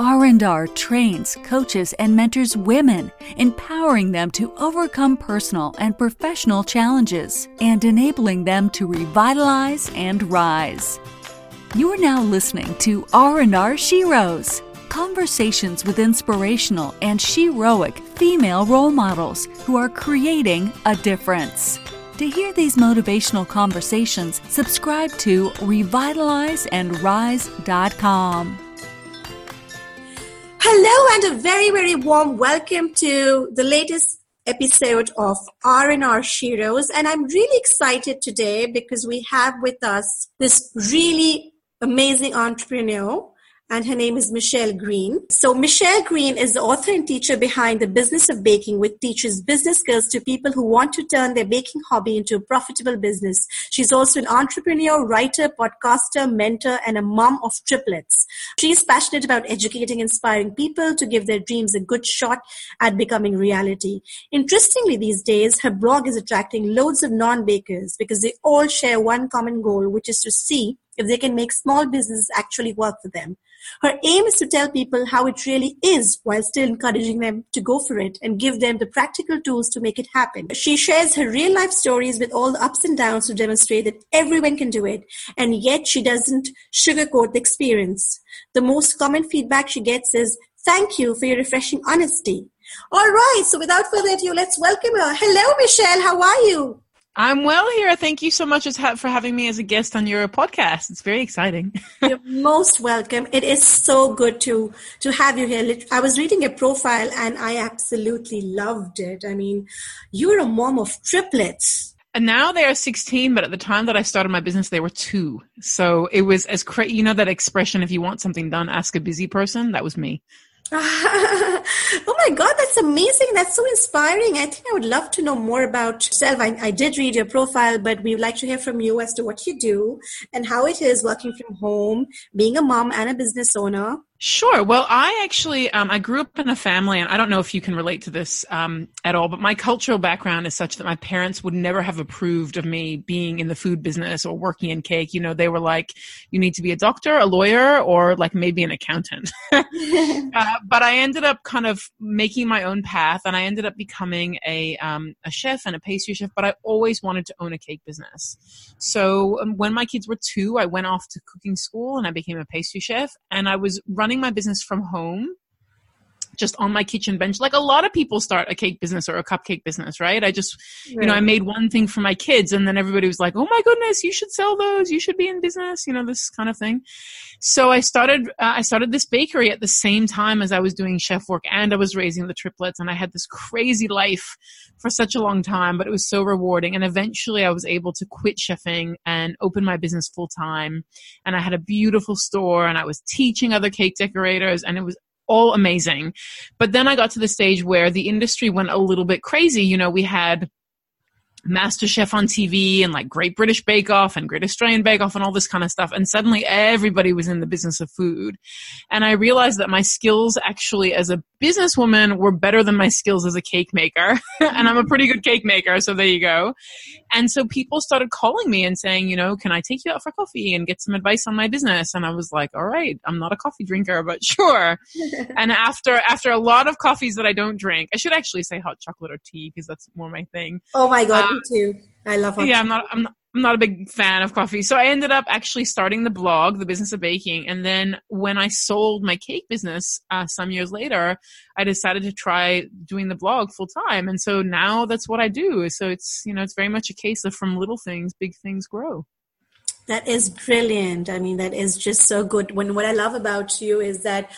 R&R trains, coaches, and mentors women, empowering them to overcome personal and professional challenges and enabling them to revitalize and rise. You are now listening to R&R Sheroes, conversations with inspirational and sheroic female role models who are creating a difference. To hear these motivational conversations, subscribe to revitalizeandrise.com. Hello and a very, very warm welcome to the latest episode of R&R Sheroes. And I'm really excited today because we have with us this really amazing entrepreneur and her name is Michelle Green. So Michelle Green is the author and teacher behind the business of baking, which teaches business skills to people who want to turn their baking hobby into a profitable business. She's also an entrepreneur, writer, podcaster, mentor, and a mom of triplets. She's passionate about educating, inspiring people to give their dreams a good shot at becoming reality. Interestingly, these days, her blog is attracting loads of non-bakers because they all share one common goal, which is to see if they can make small business actually work for them. Her aim is to tell people how it really is while still encouraging them to go for it and give them the practical tools to make it happen. She shares her real life stories with all the ups and downs to demonstrate that everyone can do it, and yet she doesn't sugarcoat the experience. The most common feedback she gets is, Thank you for your refreshing honesty. All right, so without further ado, let's welcome her. Hello, Michelle. How are you? I'm well here. Thank you so much for having me as a guest on your podcast. It's very exciting. You're most welcome. It is so good to to have you here. I was reading your profile and I absolutely loved it. I mean, you're a mom of triplets. And now they are 16, but at the time that I started my business, they were two. So it was as crazy. You know that expression, if you want something done, ask a busy person? That was me. oh my god that's amazing. That's so inspiring. I think i would love to know more about yourself. I, I, did read your profile but we would like to hear from you as to what you do and how it is working from home being a mom and a business owner Sure. Well, I actually um, I grew up in a family, and I don't know if you can relate to this um, at all, but my cultural background is such that my parents would never have approved of me being in the food business or working in cake. You know, they were like, "You need to be a doctor, a lawyer, or like maybe an accountant." uh, but I ended up kind of making my own path, and I ended up becoming a um, a chef and a pastry chef. But I always wanted to own a cake business. So um, when my kids were two, I went off to cooking school, and I became a pastry chef, and I was running running my business from home just on my kitchen bench. Like a lot of people start a cake business or a cupcake business right? I just right. you know i made one thing for my kids and then everybody was like oh my goodness you should sell those. You should be in business you know this kind of thing. So i started uh, i started this bakery at the same time as i was doing chef work and i was raising the triplets and i had this crazy life for such a long time but it was so rewarding. And eventually i was able to quit chefing and open my business full time and i had a beautiful store and i was teaching other cake decorators and it was all amazing. But then I got to the stage where the industry went a little bit crazy. You know, we had MasterChef on TV and like Great British Bake Off and Great Australian Bake Off and all this kind of stuff. And suddenly everybody was in the business of food. And I realized that my skills actually as a businesswoman were better than my skills as a cake maker. and I'm a pretty good cake maker. So there you go. And so people started calling me and saying, you know, can I take you out for coffee and get some advice on my business? And I was like, all right, I'm not a coffee drinker, but sure. and after, after a lot of coffees that I don't drink, I should actually say hot chocolate or tea because that's more my thing. Oh my God uh, me too. I love hot Yeah, I'm not, I'm not. I'm not a big fan of coffee. So I ended up actually starting the blog, The Business of Baking. And then when I sold my cake business uh, some years later, I decided to try doing the blog full time. And so now that's what I do. So it's, you know, it's very much a case of from little things, big things grow. That is brilliant. I mean, that is just so good. When what I love about you is that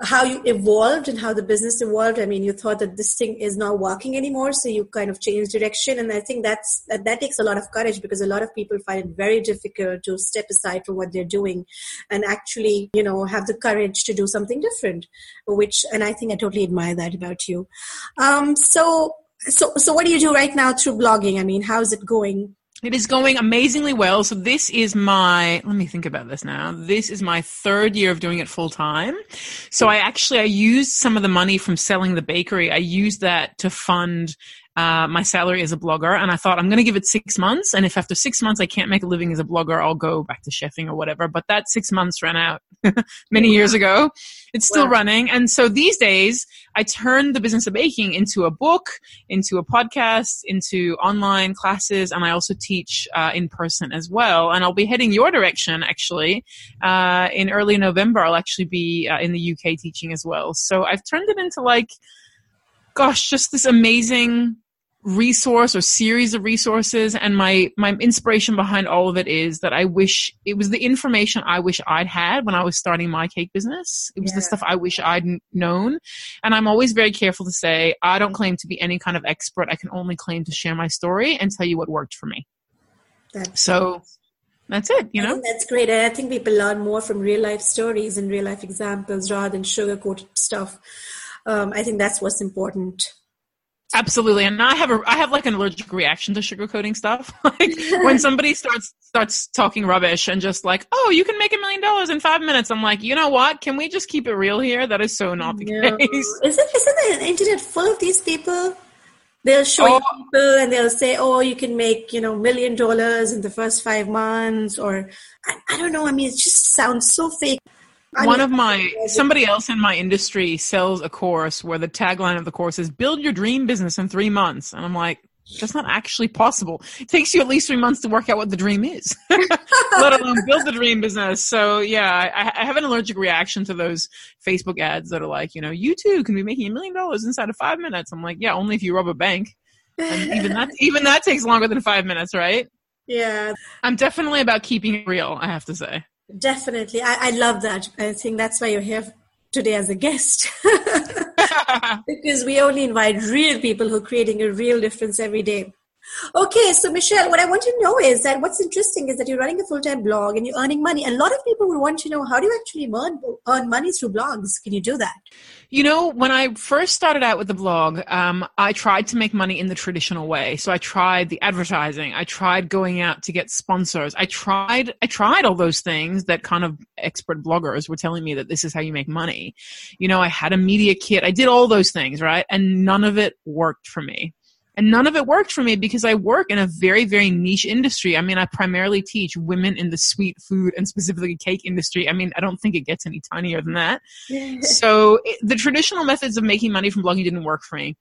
how you evolved and how the business evolved. I mean, you thought that this thing is not working anymore, so you kind of changed direction. And I think that's that, that takes a lot of courage because a lot of people find it very difficult to step aside from what they're doing and actually, you know, have the courage to do something different. Which, and I think I totally admire that about you. Um, so, so, so what do you do right now through blogging? I mean, how's it going? It is going amazingly well. So this is my, let me think about this now. This is my third year of doing it full time. So I actually, I used some of the money from selling the bakery. I used that to fund uh, my salary as a blogger. And I thought I'm going to give it six months. And if after six months I can't make a living as a blogger, I'll go back to chefing or whatever. But that six months ran out many years ago. It's still wow. running. And so these days I turned the business of baking into a book, into a podcast, into online classes. And I also teach uh, in person as well. And I'll be heading your direction actually. Uh, in early November, I'll actually be uh, in the UK teaching as well. So I've turned it into like, gosh, just this amazing resource or series of resources and my my inspiration behind all of it is that I wish it was the information I wish I'd had when I was starting my cake business. It was yeah. the stuff I wish I'd known. And I'm always very careful to say I don't claim to be any kind of expert. I can only claim to share my story and tell you what worked for me. That's so that's it, you know? that's great. And I think people learn more from real life stories and real life examples rather than sugar coated stuff. Um, I think that's what's important. Absolutely, and I have a I have like an allergic reaction to sugarcoating stuff. like when somebody starts starts talking rubbish and just like, oh, you can make a million dollars in five minutes. I'm like, you know what? Can we just keep it real here? That is so not the no. case. Isn't isn't the internet full of these people? They'll show oh. people and they'll say, oh, you can make you know million dollars in the first five months, or I, I don't know. I mean, it just sounds so fake. I One mean, of my somebody else in my industry sells a course where the tagline of the course is "Build your dream business in three months," and I'm like, that's not actually possible. It takes you at least three months to work out what the dream is, let alone build the dream business. So yeah, I, I, have an allergic reaction to those Facebook ads that are like, you know, you too can be making a million dollars inside of five minutes. I'm like, yeah, only if you rob a bank, and even that even that takes longer than five minutes, right? Yeah, I'm definitely about keeping it real. I have to say. Definitely. I, I love that. I think that's why you're here today as a guest. because we only invite real people who are creating a real difference every day. Okay, so Michelle, what I want to know is that what's interesting is that you're running a full-time blog and you're earning money. A lot of people will want to know how do you actually earn, earn money through blogs? Can you do that? You know, when I first started out with the blog, um, I tried to make money in the traditional way. So I tried the advertising. I tried going out to get sponsors. I tried, I tried all those things that kind of expert bloggers were telling me that this is how you make money. You know, I had a media kit. I did all those things, right? And none of it worked for me. And none of it worked for me because I work in a very, very niche industry. I mean, I primarily teach women in the sweet food and specifically cake industry. I mean, I don't think it gets any tinier than that. so it, the traditional methods of making money from blogging didn't work for me.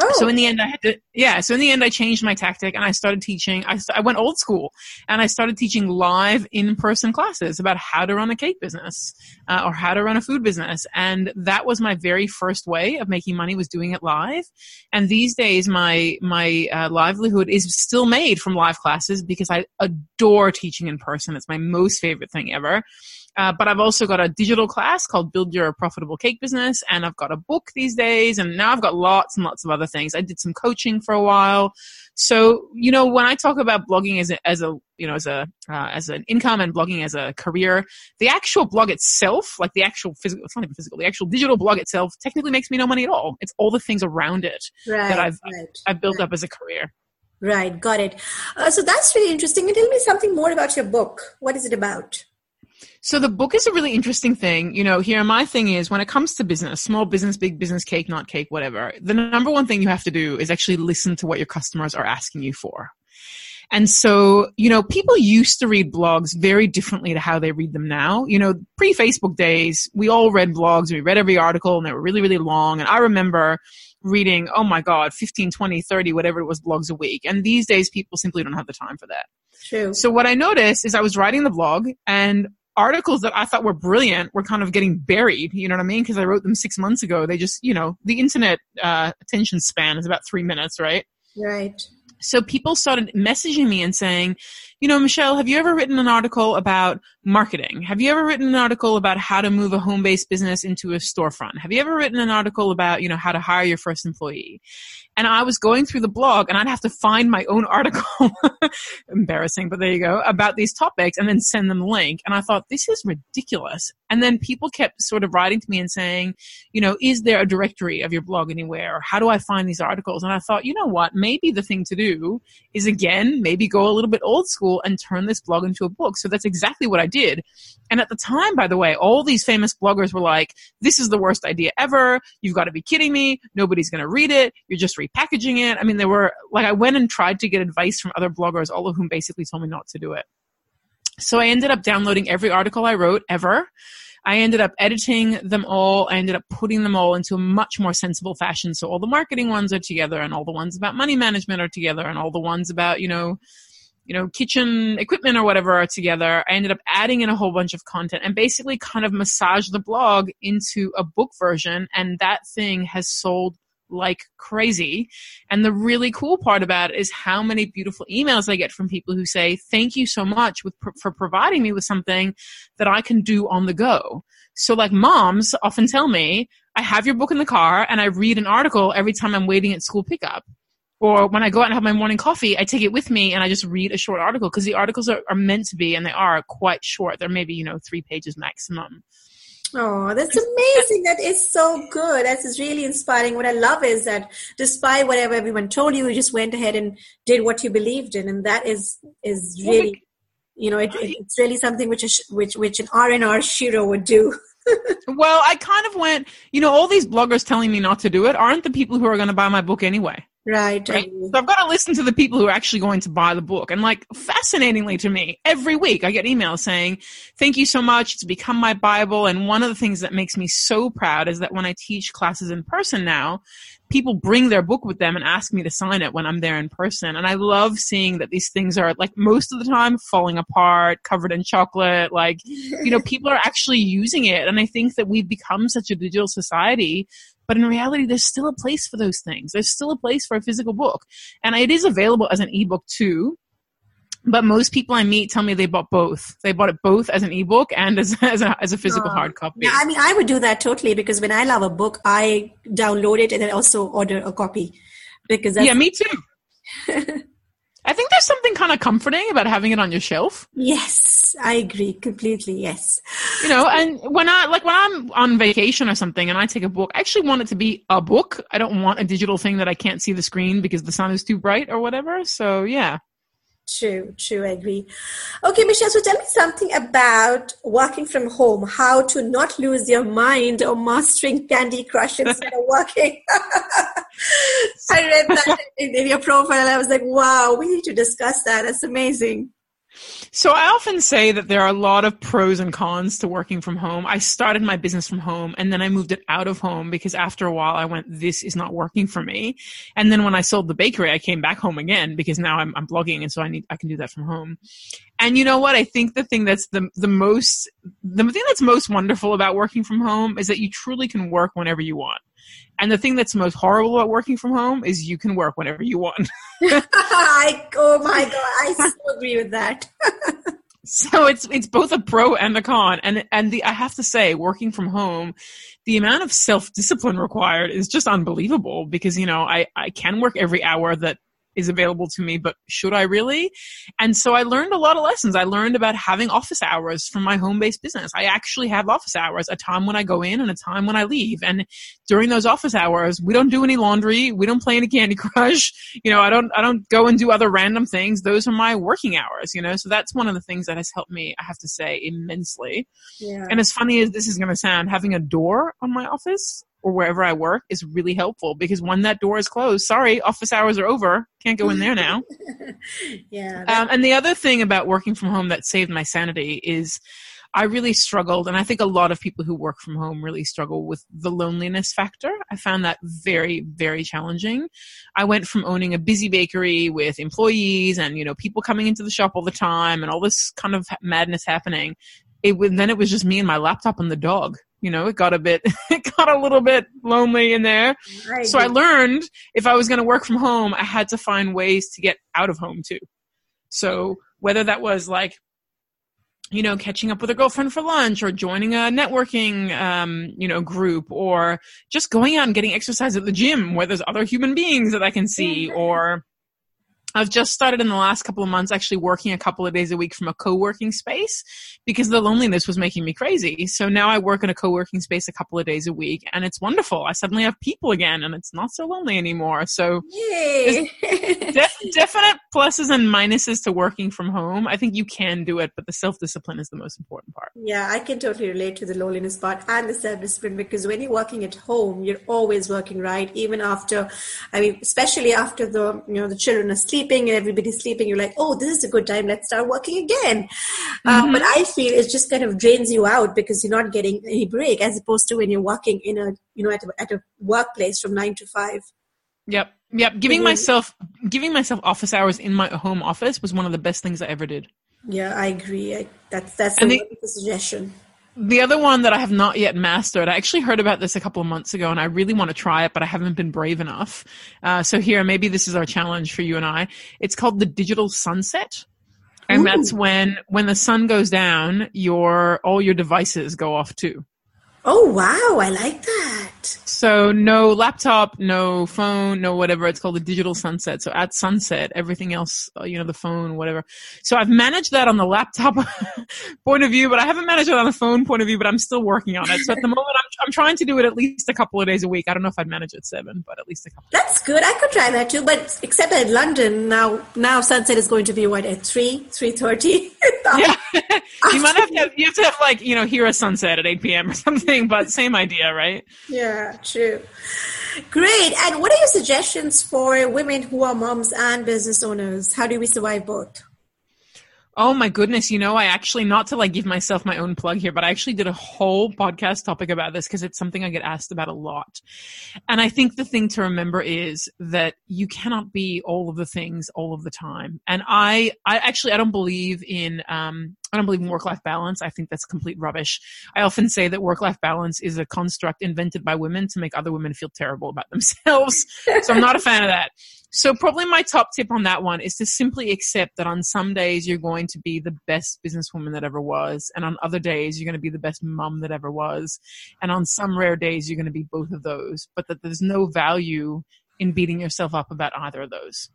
Oh. So in the end, I had to, yeah. So in the end, I changed my tactic and I started teaching. I, I went old school and I started teaching live in-person classes about how to run a cake business uh, or how to run a food business. And that was my very first way of making money was doing it live. And these days, my my uh, livelihood is still made from live classes because I adore teaching in person. It's my most favorite thing ever. Uh, but I've also got a digital class called Build Your Profitable Cake Business, and I've got a book these days, and now I've got lots and lots of other things. I did some coaching for a while, so you know when I talk about blogging as a, as a you know as a uh, as an income and blogging as a career, the actual blog itself, like the actual physical, it's not even physical, the actual digital blog itself, technically makes me no money at all. It's all the things around it right, that I've right, I've built right. up as a career. Right, got it. Uh, so that's really interesting. And tell me something more about your book. What is it about? So the book is a really interesting thing. You know, here my thing is when it comes to business, small business, big business, cake, not cake, whatever, the number one thing you have to do is actually listen to what your customers are asking you for. And so, you know, people used to read blogs very differently to how they read them now. You know, pre Facebook days, we all read blogs, we read every article and they were really, really long. And I remember reading, oh my God, 15, 20, 30, whatever it was blogs a week. And these days people simply don't have the time for that. True. So what I noticed is I was writing the blog and articles that I thought were brilliant were kind of getting buried. You know what I mean? Because I wrote them six months ago. They just, you know, the internet uh, attention span is about three minutes, right? Right. So people started messaging me and saying, you know, Michelle, have you ever written an article about marketing? Have you ever written an article about how to move a home-based business into a storefront? Have you ever written an article about, you know, how to hire your first employee? And I was going through the blog and I'd have to find my own article, embarrassing, but there you go, about these topics and then send them a link. And I thought, this is ridiculous. And then people kept sort of writing to me and saying, you know, is there a directory of your blog anywhere? Or how do I find these articles? And I thought, you know what? Maybe the thing to do is again, maybe go a little bit old school and turn this blog into a book. So that's exactly what I did. And at the time, by the way, all these famous bloggers were like, this is the worst idea ever. You've got to be kidding me. Nobody's going to read it. You're just repackaging it. I mean, there were like, I went and tried to get advice from other bloggers, all of whom basically told me not to do it. So I ended up downloading every article I wrote ever. I ended up editing them all. I ended up putting them all into a much more sensible fashion. So all the marketing ones are together and all the ones about money management are together and all the ones about, you know, you know, kitchen equipment or whatever are together. I ended up adding in a whole bunch of content and basically kind of massage the blog into a book version. And that thing has sold like crazy. And the really cool part about it is how many beautiful emails I get from people who say, thank you so much with, for providing me with something that I can do on the go. So like moms often tell me, I have your book in the car and I read an article every time I'm waiting at school pickup. Or when I go out and have my morning coffee, I take it with me and I just read a short article because the articles are, are meant to be and they are quite short. They're maybe, you know, three pages maximum. Oh, that's amazing. That is so good. That is really inspiring. What I love is that despite whatever everyone told you, you just went ahead and did what you believed in. And that is, is really, you know, it, it's really something which, is, which, which an R&R Shero would do. well, I kind of went, you know, all these bloggers telling me not to do it aren't the people who are going to buy my book anyway. Right. right. So I've got to listen to the people who are actually going to buy the book. And like fascinatingly to me, every week I get emails saying, thank you so much. It's become my Bible. And one of the things that makes me so proud is that when I teach classes in person now, people bring their book with them and ask me to sign it when I'm there in person. And I love seeing that these things are like most of the time falling apart, covered in chocolate. Like, you know, people are actually using it. And I think that we've become such a digital society but in reality, there's still a place for those things. There's still a place for a physical book. And it is available as an ebook too. But most people I meet tell me they bought both. They bought it both as an ebook and as, as, a, as a physical hard copy. Yeah, I mean, I would do that totally because when I love a book, I download it and then also order a copy. Because yeah, me too. I think there's something kind of comforting about having it on your shelf. Yes, I agree completely. Yes. You know, and when I like when I'm on vacation or something and I take a book, I actually want it to be a book. I don't want a digital thing that I can't see the screen because the sun is too bright or whatever. So, yeah. True, true, I agree. Okay, Michelle, so tell me something about working from home, how to not lose your mind or mastering Candy Crush instead of working. I read that in, in your profile. I was like, wow, we need to discuss that. That's amazing. So I often say that there are a lot of pros and cons to working from home. I started my business from home and then I moved it out of home because after a while I went, this is not working for me. And then when I sold the bakery, I came back home again because now I'm, I'm blogging and so I need, I can do that from home. And you know what? I think the thing that's the, the most, the thing that's most wonderful about working from home is that you truly can work whenever you want. And the thing that's most horrible about working from home is you can work whenever you want. I, oh my god, I so agree with that. so it's it's both a pro and a con, and and the I have to say, working from home, the amount of self discipline required is just unbelievable. Because you know, I I can work every hour that is available to me, but should I really? And so I learned a lot of lessons. I learned about having office hours from my home based business. I actually have office hours, a time when I go in and a time when I leave. And during those office hours, we don't do any laundry. We don't play any Candy Crush. You know, I don't, I don't go and do other random things. Those are my working hours, you know? So that's one of the things that has helped me, I have to say, immensely. Yeah. And as funny as this is going to sound, having a door on my office or wherever I work is really helpful because when that door is closed, sorry, office hours are over. Can't go in there now. yeah. Um, and the other thing about working from home that saved my sanity is I really struggled, and I think a lot of people who work from home really struggle with the loneliness factor. I found that very, very challenging. I went from owning a busy bakery with employees and, you know, people coming into the shop all the time and all this kind of madness happening. It, then it was just me and my laptop and the dog you know, it got a bit, it got a little bit lonely in there. Right. So I learned if I was going to work from home, I had to find ways to get out of home too. So whether that was like, you know, catching up with a girlfriend for lunch or joining a networking, um, you know, group or just going out and getting exercise at the gym where there's other human beings that I can see or, I've just started in the last couple of months actually working a couple of days a week from a co-working space because the loneliness was making me crazy. So now I work in a co-working space a couple of days a week and it's wonderful. I suddenly have people again and it's not so lonely anymore. So def- definite pluses and minuses to working from home. I think you can do it, but the self-discipline is the most important part. Yeah, I can totally relate to the loneliness part and the self-discipline because when you're working at home, you're always working, right? Even after, I mean, especially after the, you know, the children are asleep sleeping and everybody's sleeping, you're like, oh, this is a good time. Let's start working again. Uh, mm-hmm. Uh, but I feel it just kind of drains you out because you're not getting any break as opposed to when you're working in a, you know, at a, at a workplace from nine to five. Yep. Yep. Giving mm-hmm. myself, giving myself office hours in my home office was one of the best things I ever did. Yeah, I agree. I, that's, that's a the, suggestion. The other one that I have not yet mastered, I actually heard about this a couple of months ago and I really want to try it, but I haven't been brave enough. Uh, so here, maybe this is our challenge for you and I. It's called the digital sunset. And Ooh. that's when, when the sun goes down, your, all your devices go off too. Oh, wow. I like that. So no laptop, no phone, no whatever. It's called the digital sunset. So at sunset, everything else, uh, you know, the phone, whatever. So I've managed that on the laptop point of view, but I haven't managed it on the phone point of view, but I'm still working on it. So at the moment, I'm, I'm trying to do it at least a couple of days a week. I don't know if I'd manage it seven, but at least a couple. That's good. I could try that too, but except that in London now, now sunset is going to be what at three, three thirty. yeah, you might have to have, you have to have like you know hear a sunset at eight p.m. or something, but same idea, right? Yeah, true. Great. And what are your suggestions for women who are moms and business owners? How do we survive both? Oh my goodness. You know, I actually, not to like give myself my own plug here, but I actually did a whole podcast topic about this because it's something I get asked about a lot. And I think the thing to remember is that you cannot be all of the things all of the time. And I, I actually, I don't believe in, um, I don't believe in work life balance. I think that's complete rubbish. I often say that work life balance is a construct invented by women to make other women feel terrible about themselves. so I'm not a fan of that. So probably my top tip on that one is to simply accept that on some days you're going to be the best businesswoman that ever was, and on other days you're going to be the best mom that ever was, and on some rare days you're going to be both of those, but that there's no value in beating yourself up about either of those.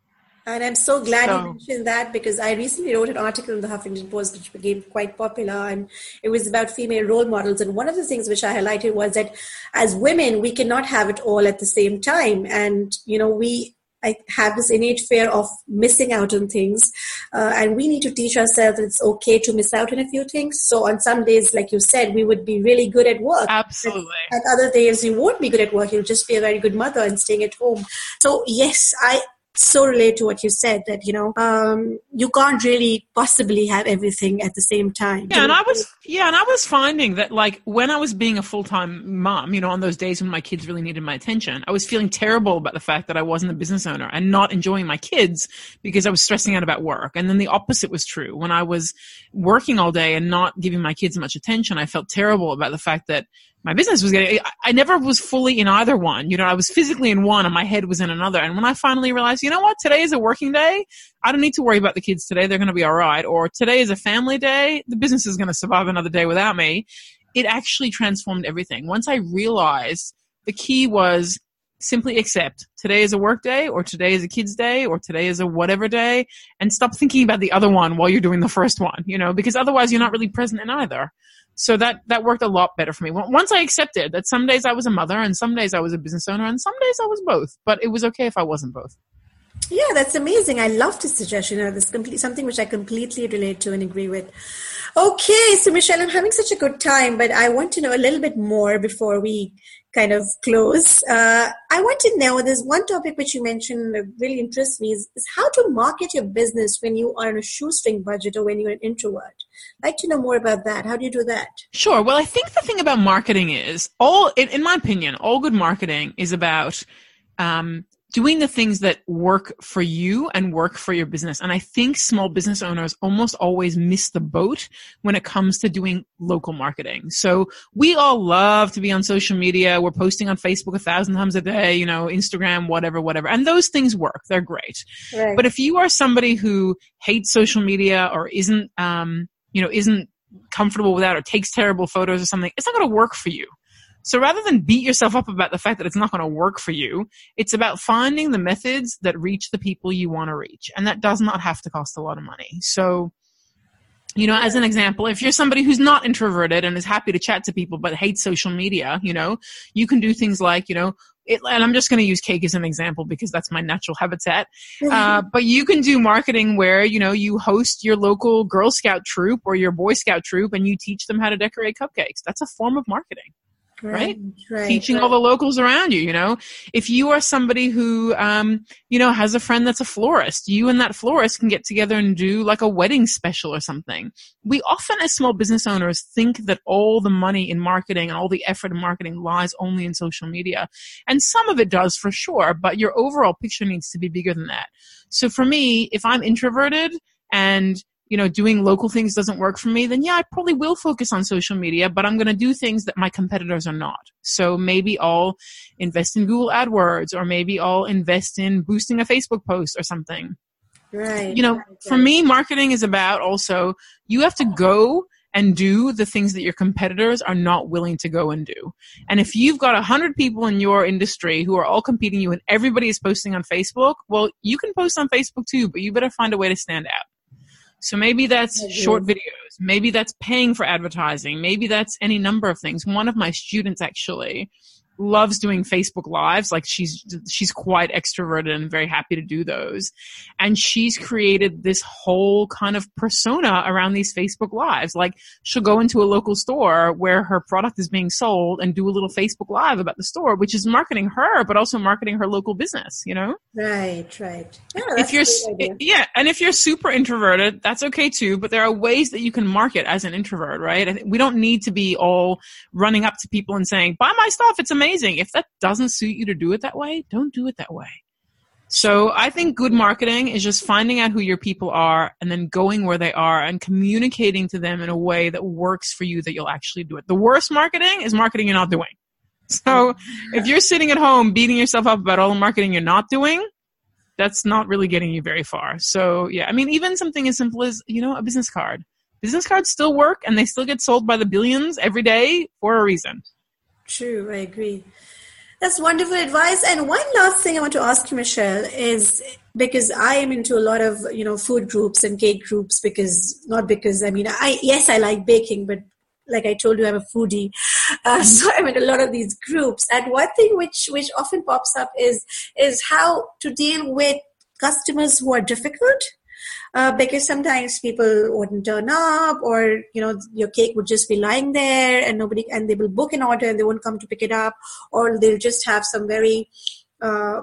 And I'm so glad so, you mentioned that because I recently wrote an article in the Huffington Post which became quite popular and it was about female role models. And one of the things which I highlighted was that as women, we cannot have it all at the same time. And, you know, we I have this innate fear of missing out on things. Uh, and we need to teach ourselves that it's okay to miss out on a few things. So on some days, like you said, we would be really good at work. Absolutely. At, at other days, you won't be good at work. You'll just be a very good mother and staying at home. So yes, I, so relate to what you said that you know um, you can't really possibly have everything at the same time yeah and i was yeah and i was finding that like when i was being a full-time mom you know on those days when my kids really needed my attention i was feeling terrible about the fact that i wasn't a business owner and not enjoying my kids because i was stressing out about work. And then the opposite was true. When i was working all day and not giving my kids much attention i felt terrible about the fact that my business was getting, I never was fully in either one. You know, I was physically in one and my head was in another. And when I finally realized, you know what, today is a working day. I don't need to worry about the kids today. They're going to be all right. Or today is a family day. The business is going to survive another day without me. It actually transformed everything. Once I realized the key was simply accept today is a work day or today is a kid's day or today is a whatever day and stop thinking about the other one while you're doing the first one, you know, because otherwise you're not really present in either. So that, that worked a lot better for me. Once I accepted that some days I was a mother and some days I was a business owner and some days I was both, but it was okay if I wasn't both. Yeah, that's amazing. I love this suggestion. You know, this complete something which I completely relate to and agree with. Okay, so Michelle, I'm having such a good time, but I want to know a little bit more before we kind of close. Uh, I want to know there's one topic which you mentioned that really interests me is, is, how to market your business when you are on a shoestring budget or when you're an introvert. I'd like to know more about that. How do you do that? Sure. Well, I think the thing about marketing is all, in, in my opinion, all good marketing is about um, doing the things that work for you and work for your business. And I think small business owners almost always miss the boat when it comes to doing local marketing. So we all love to be on social media. We're posting on Facebook a thousand times a day, you know, Instagram, whatever, whatever. And those things work. They're great. Right. But if you are somebody who hates social media or isn't, um, you know, isn't comfortable with that or takes terrible photos or something, it's not going to work for you So rather than beat yourself up about the fact that it's not going to work for you, it's about finding the methods that reach the people you want to reach. And that does not have to cost a lot of money. So, you know, as an example, if you're somebody who's not introverted and is happy to chat to people but hates social media, you know, you can do things like, you know, it, and I'm just going to use cake as an example because that's my natural habitat. Mm-hmm. Uh, but you can do marketing where, you know, you host your local Girl Scout troop or your Boy Scout troop and you teach them how to decorate cupcakes. That's a form of marketing right, right? teaching right. all the locals around you you know if you are somebody who um you know has a friend that's a florist you and that florist can get together and do like a wedding special or something we often as small business owners think that all the money in marketing and all the effort in marketing lies only in social media and some of it does for sure but your overall picture needs to be bigger than that so for me if i'm introverted and you know, doing local things doesn't work for me, then yeah, I probably will focus on social media, but I'm going to do things that my competitors are not. So maybe I'll invest in Google AdWords or maybe I'll invest in boosting a Facebook post or something. Right. You know, right, for me, marketing is about also you have to go and do the things that your competitors are not willing to go and do. And if you've got a hundred people in your industry who are all competing you and everybody is posting on Facebook, well, you can post on Facebook too, but you better find a way to stand out. So maybe that's short videos. Maybe that's paying for advertising. Maybe that's any number of things. One of my students actually loves doing Facebook lives. Like she's, she's quite extroverted and very happy to do those. And she's created this whole kind of persona around these Facebook lives. Like she'll go into a local store where her product is being sold and do a little Facebook live about the store, which is marketing her, but also marketing her local business, you know? Right, right. Yeah, if you're, yeah. And if you're super introverted, that's okay too, but there are ways that you can market as an introvert, right? We don't need to be all running up to people and saying, buy my stuff. It's amazing amazing. If that doesn't suit you to do it that way, don't do it that way. So I think good marketing is just finding out who your people are and then going where they are and communicating to them in a way that works for you that you'll actually do it. The worst marketing is marketing you're not doing. So if you're sitting at home beating yourself up about all the marketing you're not doing, that's not really getting you very far. So yeah, I mean, even something as simple as, you know, a business card. Business cards still work and they still get sold by the billions every day for a reason. True, I agree. That's wonderful advice. And one last thing I want to ask you, Michelle, is because I am into a lot of you know food groups and cake groups because not because I mean I yes I like baking, but like I told you, I'm a foodie, uh, so I'm in a lot of these groups. And one thing which which often pops up is is how to deal with customers who are difficult uh, because sometimes people wouldn't turn up or you know your cake would just be lying there and nobody and they will book an order and they won't come to pick it up or they'll just have some very uh,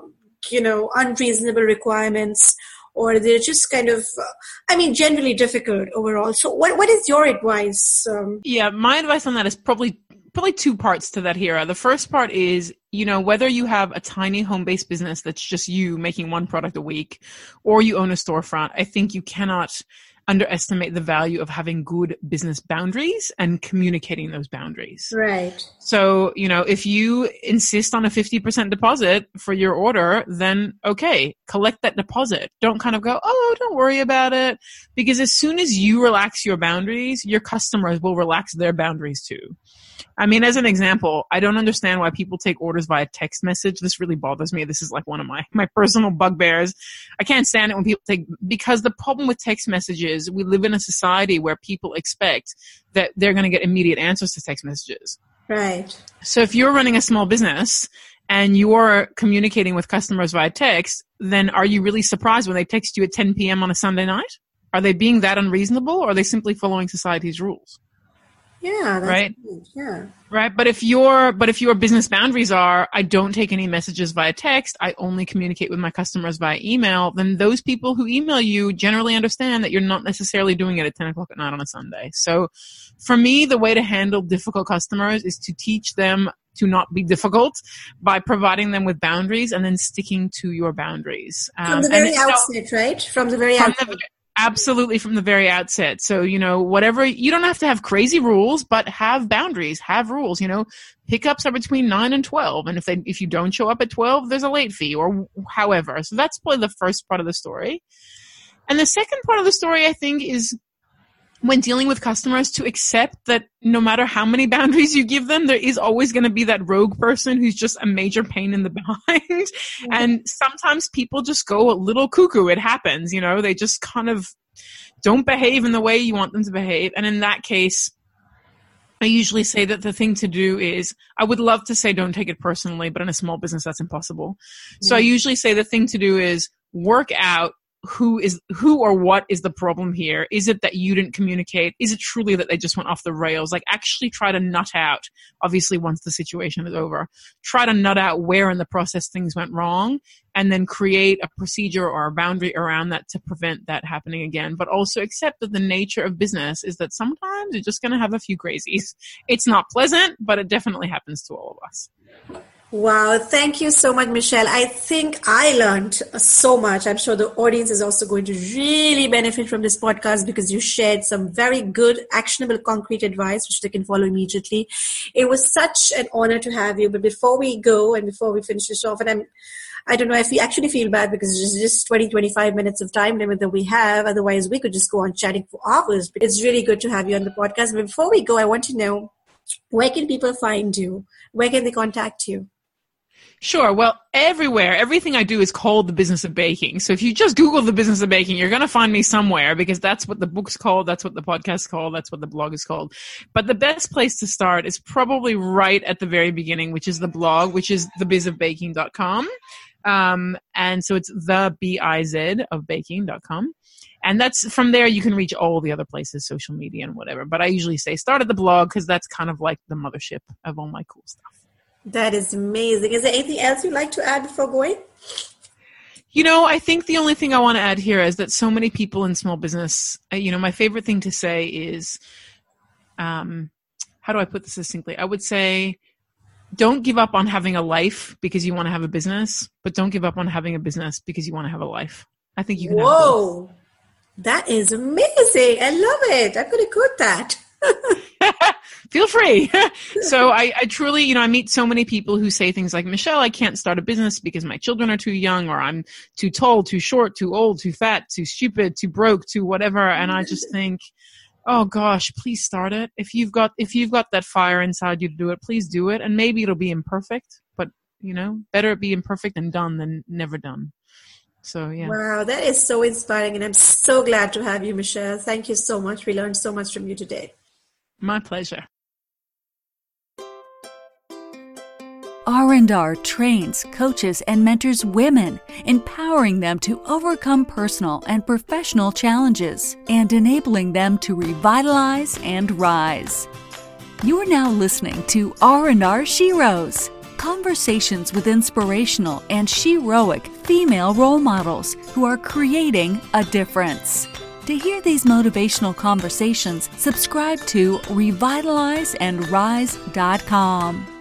you know unreasonable requirements or they're just kind of uh, i mean generally difficult overall. So what, what is your advice um, yeah my advice on that is probably probably two parts to that here. The first part is, you know, whether you have a tiny home based business that's just you making one product a week or you own a storefront, I think you cannot underestimate the value of having good business boundaries and communicating those boundaries. Right. So, you know, if you insist on a 50% deposit for your order, then okay, collect that deposit. Don't kind of go, oh, don't worry about it. Because as soon as you relax your boundaries, your customers will relax their boundaries too. I mean, as an example, I don't understand why people take orders via text message. This really bothers me. This is like one of my, my personal bugbears. I can't stand it when people take, because the problem with text messages, we live in a society where people expect that they're going to get immediate answers to text messages. Right. So if you're running a small business and you're communicating with customers via text, then are you really surprised when they text you at 10 p.m. on a Sunday night? Are they being that unreasonable or are they simply following society's rules? Yeah. right. Good. Yeah. Right. But if your but if your business boundaries are I don't take any messages via text, I only communicate with my customers via email, then those people who email you generally understand that you're not necessarily doing it at ten o'clock at night on a Sunday. So for me, the way to handle difficult customers is to teach them to not be difficult by providing them with boundaries and then sticking to your boundaries. Um, from the very outset, right? From the very outset. The, Absolutely from the very outset. So, you know, whatever, you don't have to have crazy rules, but have boundaries, have rules, you know, pickups are between 9 and 12. And if they, if you don't show up at 12, there's a late fee or however. So that's probably the first part of the story. And the second part of the story, I think, is when dealing with customers to accept that no matter how many boundaries you give them, there is always going to be that rogue person who's just a major pain in the behind. Mm-hmm. And sometimes people just go a little cuckoo. It happens, you know, they just kind of don't behave in the way you want them to behave. And in that case, I usually say that the thing to do is, I would love to say don't take it personally, but in a small business, that's impossible. Mm-hmm. So I usually say the thing to do is work out who is who or what is the problem here? Is it that you didn't communicate? Is it truly that they just went off the rails? Like actually try to nut out obviously once the situation is over. Try to nut out where in the process things went wrong and then create a procedure or a boundary around that to prevent that happening again. But also accept that the nature of business is that sometimes you're just going to have a few crazies. It's not pleasant but it definitely happens to all of us Wow, thank you so much, Michelle. I think I learned so much. I'm sure the audience is also going to really benefit from this podcast because you shared some very good, actionable, concrete advice which they can follow immediately. It was such an honor to have you. But before we go and before we finish this off, and I'm I don't know if we actually feel bad because it's just 20, 25 minutes of time limit that we have. Otherwise, we could just go on chatting for hours. But it's really good to have you on the podcast. But before we go, I want to know where can people find you? Where can they contact you? Sure. Well, everywhere, everything I do is called the business of baking. So if you just Google the business of baking, you're going to find me somewhere because that's what the book's called. That's what the podcast's called. That's what the blog is called. But the best place to start is probably right at the very beginning, which is the blog, which is thebizofbaking.com. Um, and so it's the B-I-Z of baking.com. And that's from there you can reach all the other places, social media and whatever. But I usually say start at the blog because that's kind of like the mothership of all my cool stuff. That is amazing. Is there anything else you'd like to add before going? You know, I think the only thing I want to add here is that so many people in small business, uh, you know, my favorite thing to say is, um, how do I put this succinctly? I would say, don't give up on having a life because you want to have a business, but don't give up on having a business because you want to have a life. I think you can. Whoa, that is amazing! I love it. I'm going to quote that. feel free. so I, I, truly, you know, I meet so many people who say things like, Michelle, I can't start a business because my children are too young or I'm too tall, too short, too old, too fat, too stupid, too broke, too whatever. And I just mm-hmm. think, oh gosh, please start it. If you've got, if you've got that fire inside you to do it, please do it. And maybe it'll be imperfect, but you know, better it be imperfect and done than never done. So yeah. Wow, that is so inspiring, and I'm so glad to have you, Michelle. Thank you so much. We learned so much from you today. My pleasure. R&R trains, coaches, and mentors women, empowering them to overcome personal and professional challenges and enabling them to revitalize and rise. You are now listening to R&R Sheroes, conversations with inspirational and sheroic female role models who are creating a difference. To hear these motivational conversations, subscribe to revitalizeandrise.com.